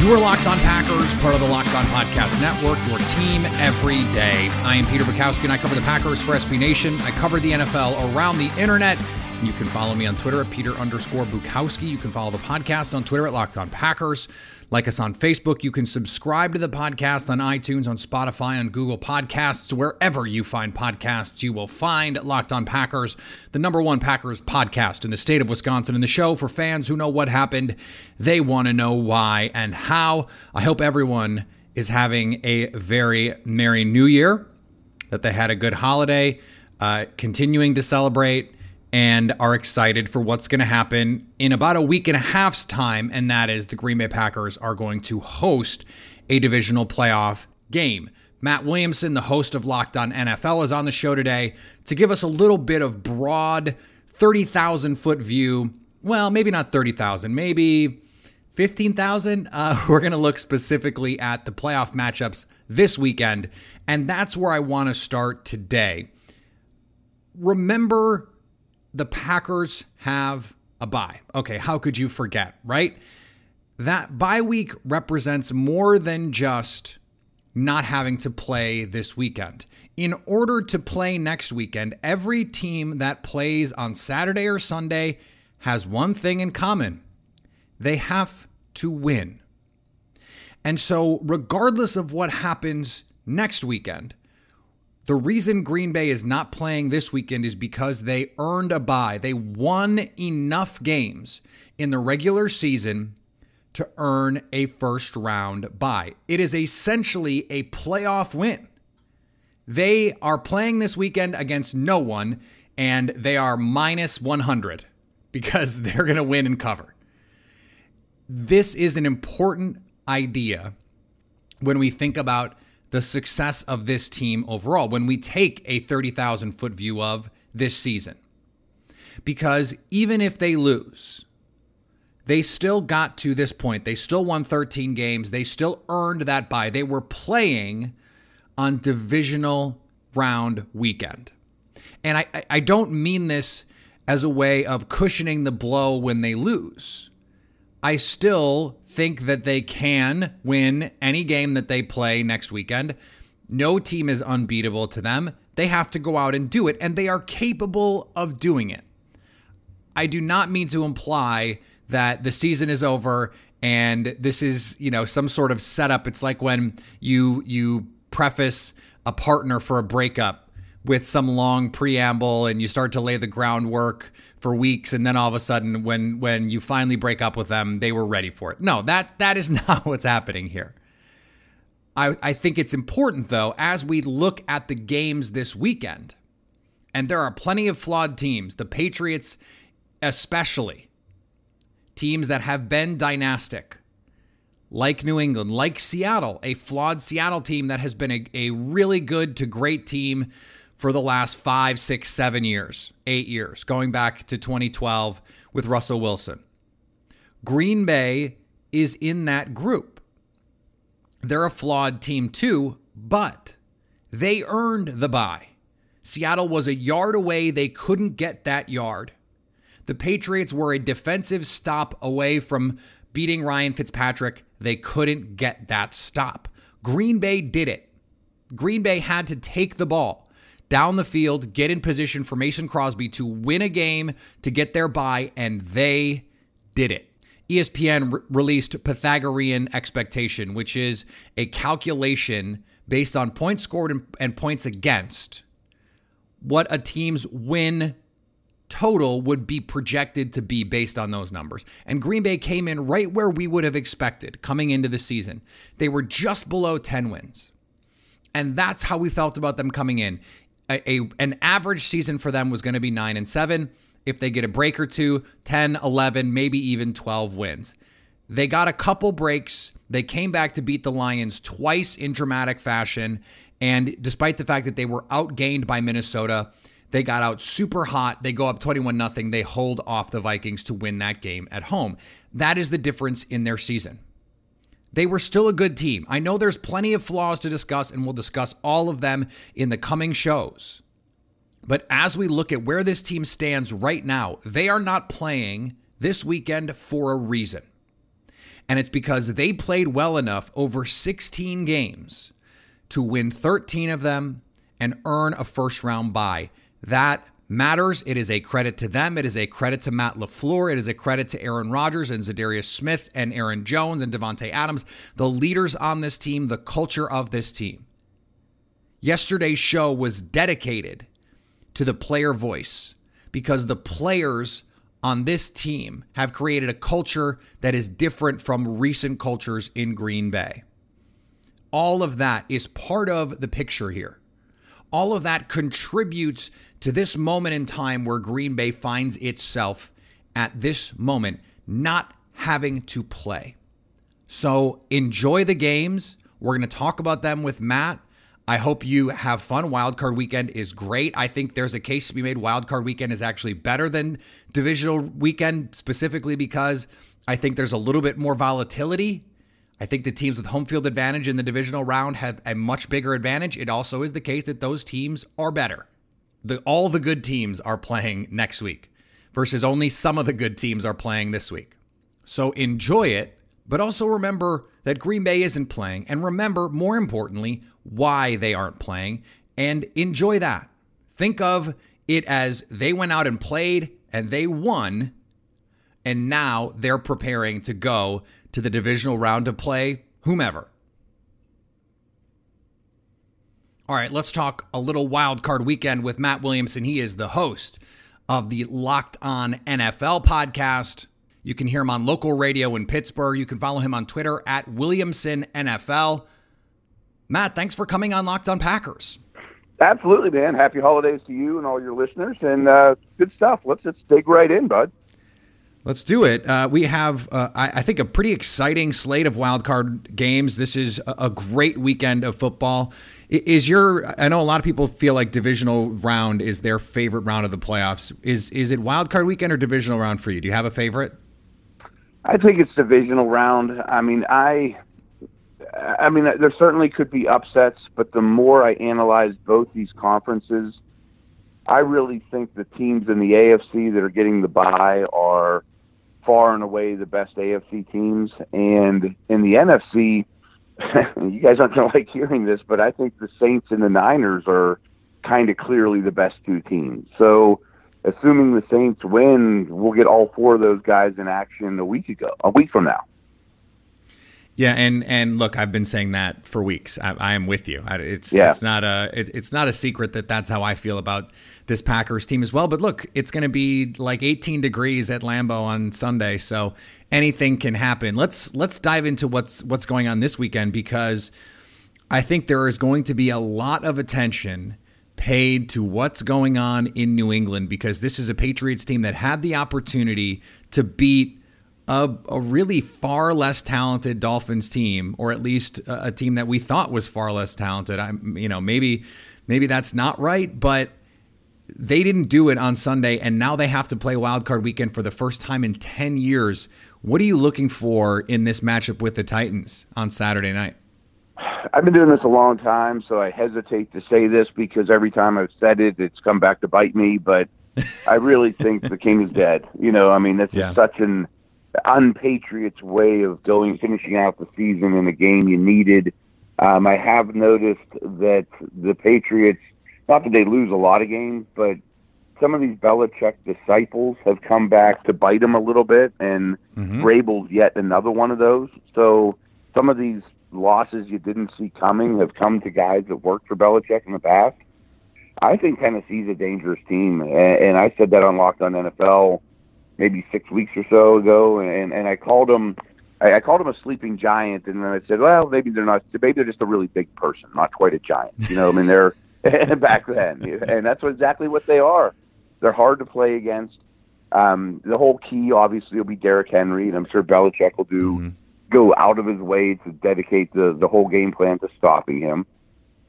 You are Locked On Packers, part of the Locked On Podcast Network, your team every day. I am Peter Bukowski, and I cover the Packers for SB Nation. I cover the NFL around the internet. You can follow me on Twitter at Peter underscore Bukowski. You can follow the podcast on Twitter at Locked On Packers. Like us on Facebook. You can subscribe to the podcast on iTunes, on Spotify, on Google Podcasts, wherever you find podcasts. You will find Locked On Packers, the number one Packers podcast in the state of Wisconsin, and the show for fans who know what happened. They want to know why and how. I hope everyone is having a very Merry New Year, that they had a good holiday, uh, continuing to celebrate and are excited for what's going to happen in about a week and a half's time. And that is the Green Bay Packers are going to host a divisional playoff game. Matt Williamson, the host of Locked On NFL, is on the show today to give us a little bit of broad 30,000 foot view. Well, maybe not 30,000, maybe 15,000. Uh, we're going to look specifically at the playoff matchups this weekend. And that's where I want to start today. Remember the Packers have a bye. Okay, how could you forget, right? That bye week represents more than just not having to play this weekend. In order to play next weekend, every team that plays on Saturday or Sunday has one thing in common they have to win. And so, regardless of what happens next weekend, the reason Green Bay is not playing this weekend is because they earned a bye. They won enough games in the regular season to earn a first round bye. It is essentially a playoff win. They are playing this weekend against no one, and they are minus 100 because they're going to win and cover. This is an important idea when we think about the success of this team overall when we take a 30,000 foot view of this season. Because even if they lose, they still got to this point. They still won 13 games. They still earned that bye. They were playing on divisional round weekend. And I, I don't mean this as a way of cushioning the blow when they lose. I still think that they can win any game that they play next weekend. No team is unbeatable to them. They have to go out and do it, and they are capable of doing it. I do not mean to imply that the season is over and this is, you know, some sort of setup. It's like when you you preface a partner for a breakup with some long preamble and you start to lay the groundwork for weeks and then all of a sudden when when you finally break up with them they were ready for it. No that that is not what's happening here. I i think it's important though as we look at the games this weekend and there are plenty of flawed teams the patriots especially teams that have been dynastic like New England, like Seattle, a flawed Seattle team that has been a, a really good to great team for the last five, six, seven years, eight years, going back to 2012 with Russell Wilson. Green Bay is in that group. They're a flawed team too, but they earned the bye. Seattle was a yard away. They couldn't get that yard. The Patriots were a defensive stop away from beating Ryan Fitzpatrick. They couldn't get that stop. Green Bay did it. Green Bay had to take the ball down the field, get in position for Mason Crosby to win a game to get their bye, and they did it. ESPN re- released Pythagorean expectation, which is a calculation based on points scored and, and points against what a team's win total would be projected to be based on those numbers. And Green Bay came in right where we would have expected coming into the season. They were just below 10 wins. And that's how we felt about them coming in a, a an average season for them was going to be 9 and 7 if they get a break or two 10 11 maybe even 12 wins They got a couple breaks. They came back to beat the Lions twice in dramatic fashion. And despite the fact that they were outgained by Minnesota, they got out super hot. They go up 21 0. They hold off the Vikings to win that game at home. That is the difference in their season. They were still a good team. I know there's plenty of flaws to discuss, and we'll discuss all of them in the coming shows. But as we look at where this team stands right now, they are not playing this weekend for a reason. And it's because they played well enough over 16 games to win 13 of them and earn a first round bye. That matters. It is a credit to them. It is a credit to Matt LaFleur. It is a credit to Aaron Rodgers and Za'Darius Smith and Aaron Jones and Davante Adams, the leaders on this team, the culture of this team. Yesterday's show was dedicated to the player voice because the players on this team have created a culture that is different from recent cultures in Green Bay. All of that is part of the picture here. All of that contributes to this moment in time where Green Bay finds itself at this moment not having to play. So enjoy the games. We're going to talk about them with Matt. I hope you have fun. Wildcard weekend is great. I think there's a case to be made. Wildcard weekend is actually better than divisional weekend, specifically because I think there's a little bit more volatility. I think the teams with home field advantage in the divisional round have a much bigger advantage. It also is the case that those teams are better. The, all the good teams are playing next week versus only some of the good teams are playing this week. So enjoy it, but also remember that Green Bay isn't playing. And remember, more importantly, why they aren't playing and enjoy that. Think of it as they went out and played and they won, and now they're preparing to go to the divisional round to play whomever. All right, let's talk a little wild card weekend with Matt Williamson. He is the host of the Locked On NFL podcast. You can hear him on local radio in Pittsburgh. You can follow him on Twitter at Williamson NFL. Matt, thanks for coming on Locked On Packers. Absolutely, man. Happy holidays to you and all your listeners, and uh, good stuff. Let's just dig right in, bud. Let's do it. Uh, we have, uh, I, I, think, a pretty exciting slate of wild card games. This is a, a, great weekend of football. Is your? I know a lot of people feel like divisional round is their favorite round of the playoffs. Is is it wild card weekend or divisional round for you? Do you have a favorite? I think it's divisional round. I mean, I, I mean, there certainly could be upsets, but the more I analyze both these conferences, I really think the teams in the AFC that are getting the bye are far and away the best AFC teams. And in the NFC, you guys aren't going to like hearing this, but I think the Saints and the Niners are kind of clearly the best two teams. So, assuming the Saints win, we'll get all four of those guys in action a week ago, a week from now. Yeah, and and look, I've been saying that for weeks. I, I am with you. It's yeah. it's not a it, it's not a secret that that's how I feel about this Packers team as well. But look, it's going to be like 18 degrees at Lambeau on Sunday, so anything can happen. Let's let's dive into what's what's going on this weekend because I think there is going to be a lot of attention paid to what's going on in New England because this is a Patriots team that had the opportunity to beat a, a really far less talented Dolphins team, or at least a, a team that we thought was far less talented. I'm, you know, maybe maybe that's not right, but they didn't do it on Sunday, and now they have to play Wild Card Weekend for the first time in ten years. What are you looking for in this matchup with the Titans on Saturday night? I've been doing this a long time, so I hesitate to say this because every time I've said it, it's come back to bite me. But I really think the king is dead. You know, I mean, this yeah. is such an unpatriots way of going finishing out the season in a game you needed. Um, I have noticed that the Patriots, not that they lose a lot of games, but some of these Belichick disciples have come back to bite them a little bit, and mm-hmm. Vrabel's yet another one of those. So some of these losses you didn't see coming have come to guys that worked for Belichick in the past. I think Tennessee's a dangerous team, and, and I said that on Locked On NFL maybe six weeks or so ago, and and I called them. I, I called them a sleeping giant, and then I said, well, maybe they're not. Maybe they're just a really big person, not quite a giant. You know, I mean, they're back then, and that's exactly what they are. They're hard to play against. Um, the whole key, obviously, will be Derrick Henry, and I'm sure Belichick will do mm-hmm. go out of his way to dedicate the the whole game plan to stopping him.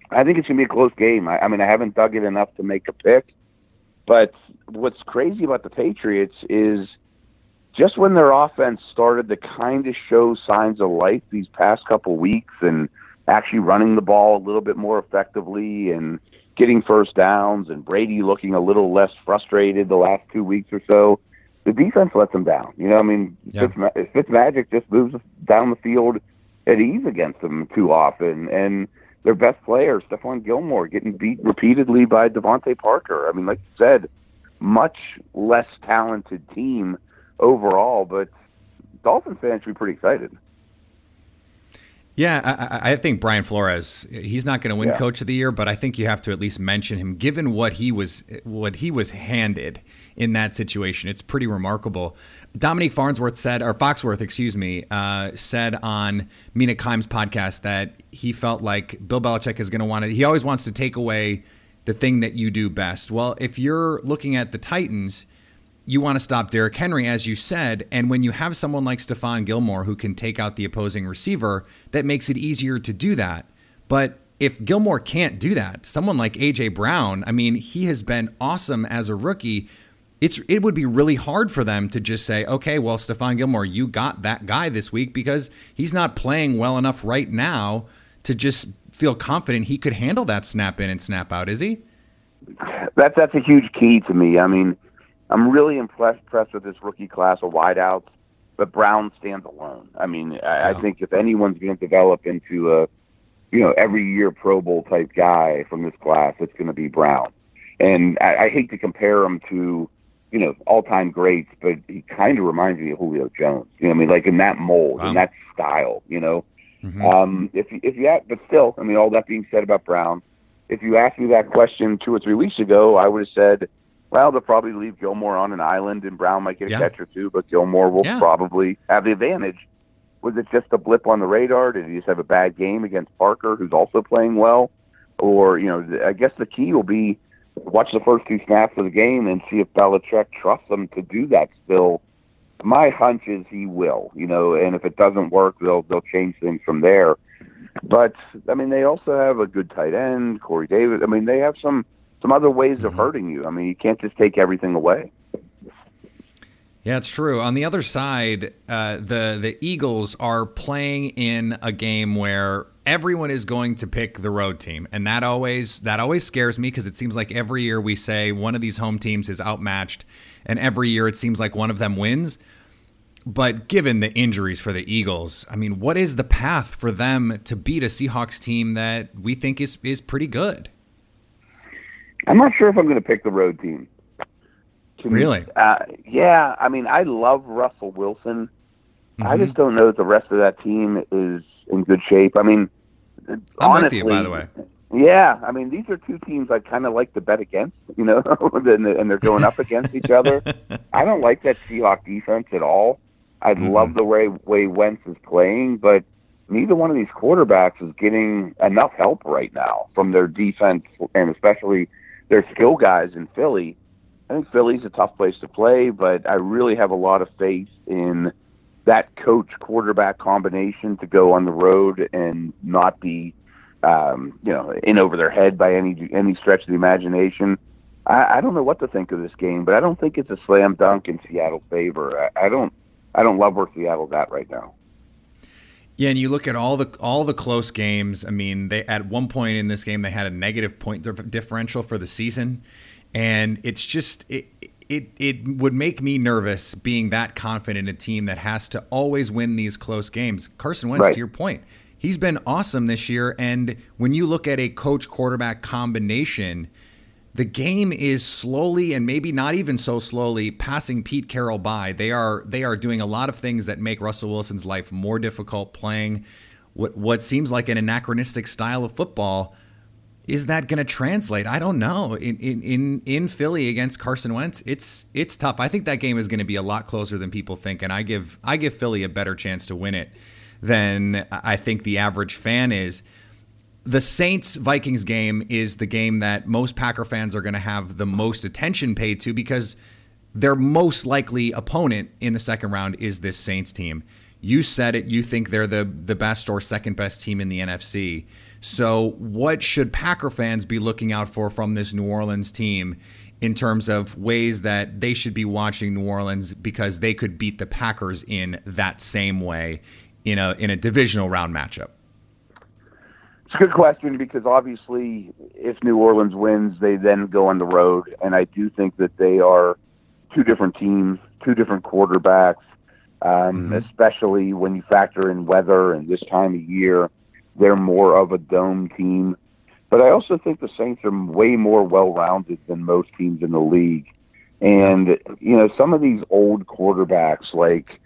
I think it's gonna be a close game. I, I mean, I haven't dug it enough to make a pick, but what's crazy about the Patriots is just when their offense started to kind of show signs of life these past couple weeks and actually running the ball a little bit more effectively and getting first downs and Brady looking a little less frustrated the last two weeks or so, the defense lets them down. You know, I mean, yeah. Fitz, Fitzmagic just moves down the field at ease against them too often, and their best player, Stephon Gilmore, getting beat repeatedly by DeVante Parker. I mean, like you said, much less talented team overall, but Dolphin fans should be pretty excited. Yeah, I, I, think Brian Flores. He's not going to win yeah. Coach of the Year, but I think you have to at least mention him, given what he was what he was handed in that situation. It's pretty remarkable. Domonique Farnsworth said, or Foxworth, excuse me, uh, said on Mina Kimes' podcast that he felt like Bill Belichick is going to want to. He always wants to take away the thing that you do best. Well, if you're looking at the Titans you want to stop Derrick Henry, as you said. And when you have someone like Stephon Gilmore who can take out the opposing receiver, that makes it easier to do that. But if Gilmore can't do that, someone like AJ Brown, I mean, he has been awesome as a rookie. It's it would be really hard for them to just say, okay, well, Stephon Gilmore, you got that guy this week because he's not playing well enough right now to just feel confident he could handle that snap in and snap out, is he? That's that's a huge key to me. I mean, I'm really impressed, impressed with this rookie class of wideouts, but Brown stands alone. I mean, I, I think if anyone's going to develop into a, you know, every year Pro Bowl type guy from this class, it's going to be Brown. And I, I hate to compare him to, you know, all time greats, but he kind of reminds me of Julio Jones. You know, I mean, like in that mold, wow. in that style. You know, mm-hmm. um, if if you, but still, I mean, all that being said about Brown, if you asked me that question two or three weeks ago, I would have said well, they'll probably leave Gilmore on an island, and Brown might get a yeah. catch or two, but Gilmore will yeah. probably have the advantage. Was it just a blip on the radar? Did he just have a bad game against Parker, who's also playing well? Or, you know, I guess the key will be watch the first two snaps of the game and see if Belichick trusts them to do that still. My hunch is he will, you know, and if it doesn't work, they'll they'll change things from there. But I mean, they also have a good tight end, Corey Davis. I mean, they have some some other ways mm-hmm. of hurting you. I mean, you can't just take everything away. Yeah, it's true. On the other side, uh, the the Eagles are playing in a game where everyone is going to pick the road team, and that always that always scares me because it seems like every year we say one of these home teams is outmatched, and every year it seems like one of them wins. But given the injuries for the Eagles, I mean, what is the path for them to beat a Seahawks team that we think is is pretty good? I'm not sure if I'm going to pick the road team. To really? Me, uh, yeah. I mean, I love Russell Wilson. Mm-hmm. I just don't know that the rest of that team is in good shape. I mean, I'm honestly, with you, by the way. Yeah, I mean, these are two teams I kind of like to bet against, you know, and they're going up against each other. I don't like that Seahawk defense at all. I mm-hmm. love the way way Wentz is playing, but neither one of these quarterbacks is getting enough help right now from their defense, and especially their skill guys in Philly. I think Philly's a tough place to play, but I really have a lot of faith in that coach quarterback combination to go on the road and not be, um, you know, in over their head by any any stretch of the imagination. I, I don't know what to think of this game, but I don't think it's a slam dunk in Seattle's favor. I, I don't, I don't love where Seattle's at right now. Yeah, and you look at all the all the close games. I mean, they at one point in this game they had a negative point differential for the season, and it's just it it it would make me nervous being that confident in a team that has to always win these close games. Carson Wentz, right. to your point, he's been awesome this year, and when you look at a coach quarterback combination the game is slowly and maybe not even so slowly passing Pete Carroll by. They are they are doing a lot of things that make Russell Wilson's life more difficult playing what what seems like an anachronistic style of football. Is that going to translate? I don't know. In, in in in Philly against Carson Wentz, it's it's tough. I think that game is going to be a lot closer than people think, and I give I give Philly a better chance to win it than I think the average fan is the Saints Vikings game is the game that most Packer fans are going to have the most attention paid to because their most likely opponent in the second round is this Saints team. You said it. You think they're the the best or second best team in the NFC. So, what should Packer fans be looking out for from this New Orleans team in terms of ways that they should be watching New Orleans because they could beat the Packers in that same way in a in a divisional round matchup? It's a good question because obviously, if New Orleans wins, they then go on the road, and I do think that they are two different teams, two different quarterbacks, um, mm-hmm. especially when you factor in weather and this time of year. They're more of a dome team. But I also think the Saints are way more well rounded than most teams in the league. And, you know, some of these old quarterbacks like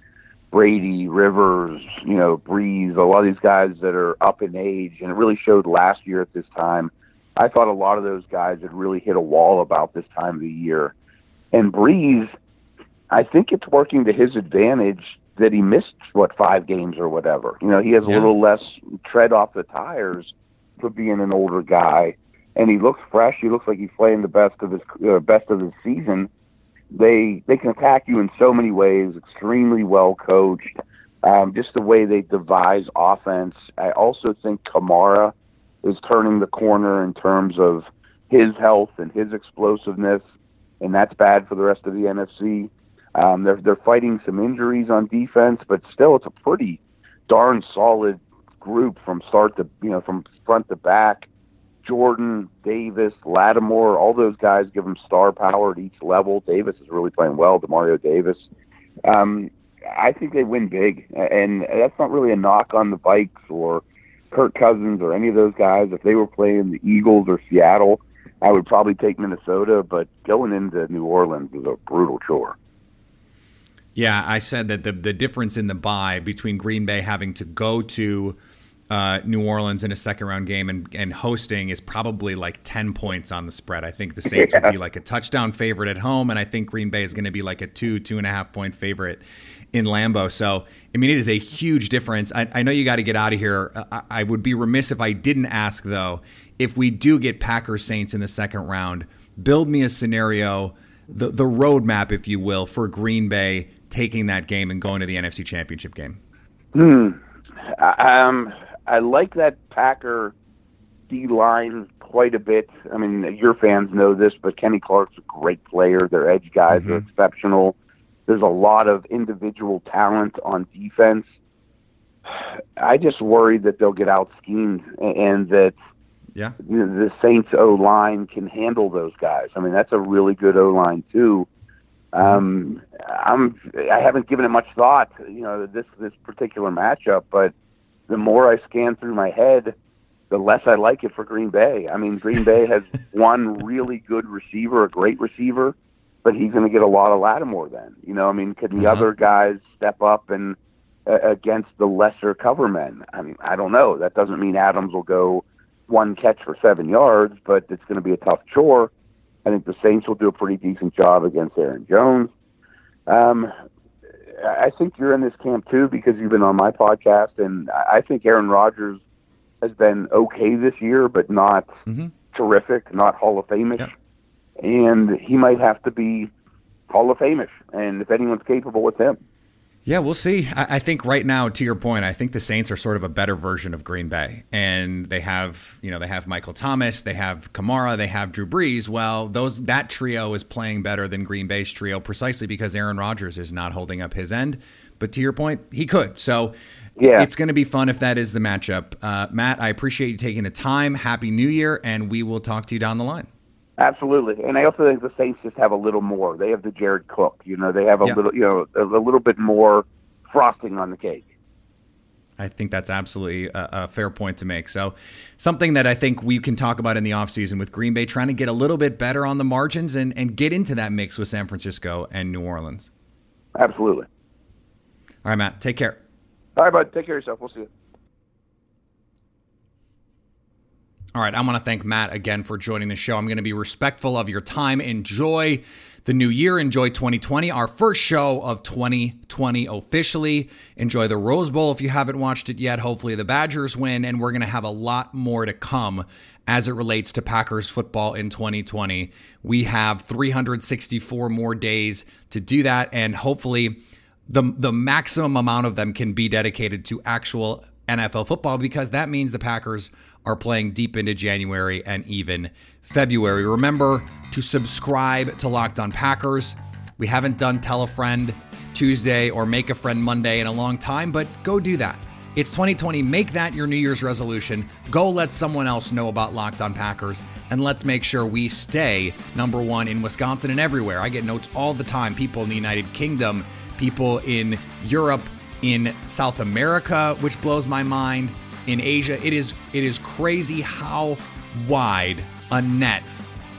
Brady, Rivers, you know, Brees, a lot of these guys that are up in age, and it really showed last year at this time. I thought a lot of those guys had really hit a wall about this time of the year. And Brees, I think it's working to his advantage that he missed what five games or whatever. You know, he has a little less tread off the tires for being an older guy, and he looks fresh. He looks like he's playing the best of his uh, best of his season. They they can attack you in so many ways. Extremely well coached. Um, just the way they devise offense. I also think Kamara is turning the corner in terms of his health and his explosiveness, and that's bad for the rest of the NFC. Um, they're they're fighting some injuries on defense, but still, it's a pretty darn solid group from start to you know from front to back. Jordan, Davis, Lattimore, all those guys give them star power at each level. Davis is really playing well. Demario Davis. Um, I think they win big, and that's not really a knock on the Vikes or Kirk Cousins or any of those guys. If they were playing the Eagles or Seattle, I would probably take Minnesota. But going into New Orleans is a brutal chore. Yeah, I said that the the difference in the bye between Green Bay having to go to uh, New Orleans in a second round game and, and hosting is probably like 10 points on the spread. I think the Saints yeah. would be like a touchdown favorite at home, and I think Green Bay is going to be like a two, two and a half point favorite in Lambeau. So, I mean, it is a huge difference. I, I know you got to get out of here. I, I would be remiss if I didn't ask, though, if we do get Packers Saints in the second round, build me a scenario, the, the roadmap, if you will, for Green Bay taking that game and going to the NFC Championship game? Hmm. Um, I like that Packer D line quite a bit. I mean, your fans know this, but Kenny Clark's a great player. Their edge guys mm-hmm. are exceptional. There's a lot of individual talent on defense. I just worry that they'll get out schemed and that yeah. the Saints O line can handle those guys. I mean, that's a really good O line too. Um, I'm I haven't given it much thought, you know, this this particular matchup, but the more I scan through my head, the less I like it for Green Bay. I mean, Green Bay has one really good receiver, a great receiver, but he's going to get a lot of Lattimore then. You know, I mean, could the uh-huh. other guys step up and uh, against the lesser cover men? I mean, I don't know. That doesn't mean Adams will go one catch for seven yards, but it's going to be a tough chore. I think the Saints will do a pretty decent job against Aaron Jones. Um, I think you're in this camp too because you've been on my podcast, and I think Aaron Rodgers has been okay this year, but not mm-hmm. terrific, not Hall of Fameish, yeah. and he might have to be Hall of Fameish. And if anyone's capable, with him. Yeah, we'll see. I, think right now, to your point, I think the Saints are sort of a better version of Green Bay, and they have, you know, they have Michael Thomas, they have Kamara, they have Drew Brees. Well, those that trio is playing better than Green Bay's trio precisely because Aaron Rodgers is not holding up his end. But to your point, he could. So yeah. it's going to be fun if that is the matchup. Uh, Matt, I appreciate you taking the time. Happy New Year, and we will talk to you down the line. Absolutely, and I also think the Saints just have a little more. They have the Jared Cook, you know, they have a little, you know, a, a, little bit more frosting on the cake. I think that's absolutely a, a, fair point to make. So, something that I think we can talk about in the offseason with Green Bay trying to get a little bit better on the margins and, and get into that mix with San Francisco and New Orleans. Absolutely. All right, Matt, take care. All right, bud. Take care of yourself. We'll see you. All right, I want to thank Matt again for joining the show. I'm going to be respectful of your time. Enjoy the new year. Enjoy 2020, our first show of 2020 officially. Enjoy the Rose Bowl if you haven't watched it yet. Hopefully, the Badgers win, and we're going to have a lot more to come as it relates to Packers football in 2020. We have 364 more days to do that, and hopefully, the, the maximum amount of them can be dedicated to actual NFL football because that means the Packers are playing deep into January and even February. Remember to subscribe to Locked On Packers. We haven't done Tell a Friend Tuesday or Make a Friend Monday in a long time, but go do that. It's 2020. Make that your New Year's resolution. Go let someone else know about Locked On Packers, and let's make sure we stay number one in Wisconsin and everywhere. I get notes all the time. People in the United Kingdom, people in Europe, in South America, which blows my mind. In Asia, it is it is crazy how wide a net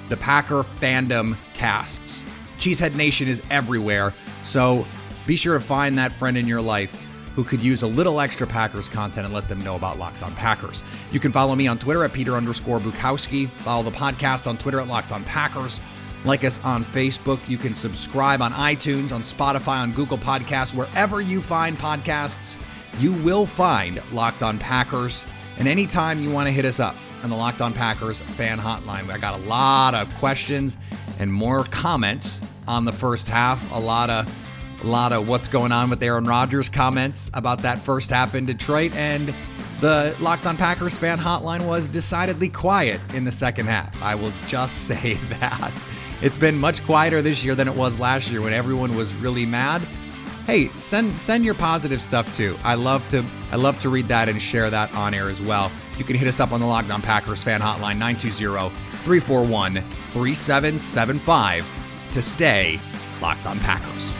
the Packer fandom casts. Cheesehead Nation is everywhere, so be sure to find that friend in your life who could use a little extra Packers content and let them know about Locked On Packers. You can follow me on Twitter at Peter underscore Bukowski. Follow the podcast on Twitter at Locked On Packers. Like us on Facebook. You can subscribe on iTunes, on Spotify, on Google Podcasts, wherever you find podcasts. You will find Locked On Packers. And anytime you want to hit us up, on the Locked On Packers fan hotline. I got a lot of questions and more comments on the first half. A lot of a lot of what's going on with Aaron Rodgers comments about that first half in Detroit and the Locked On Packers fan hotline was decidedly quiet in the second half. I will just say that. It's been much quieter this year than it was last year when everyone was really mad hey, send send your positive stuff too. I love to I love to read that and share that on air as well. You can hit us up on the Locked On Packers fan hotline 920-341-3775 to stay locked on Packers.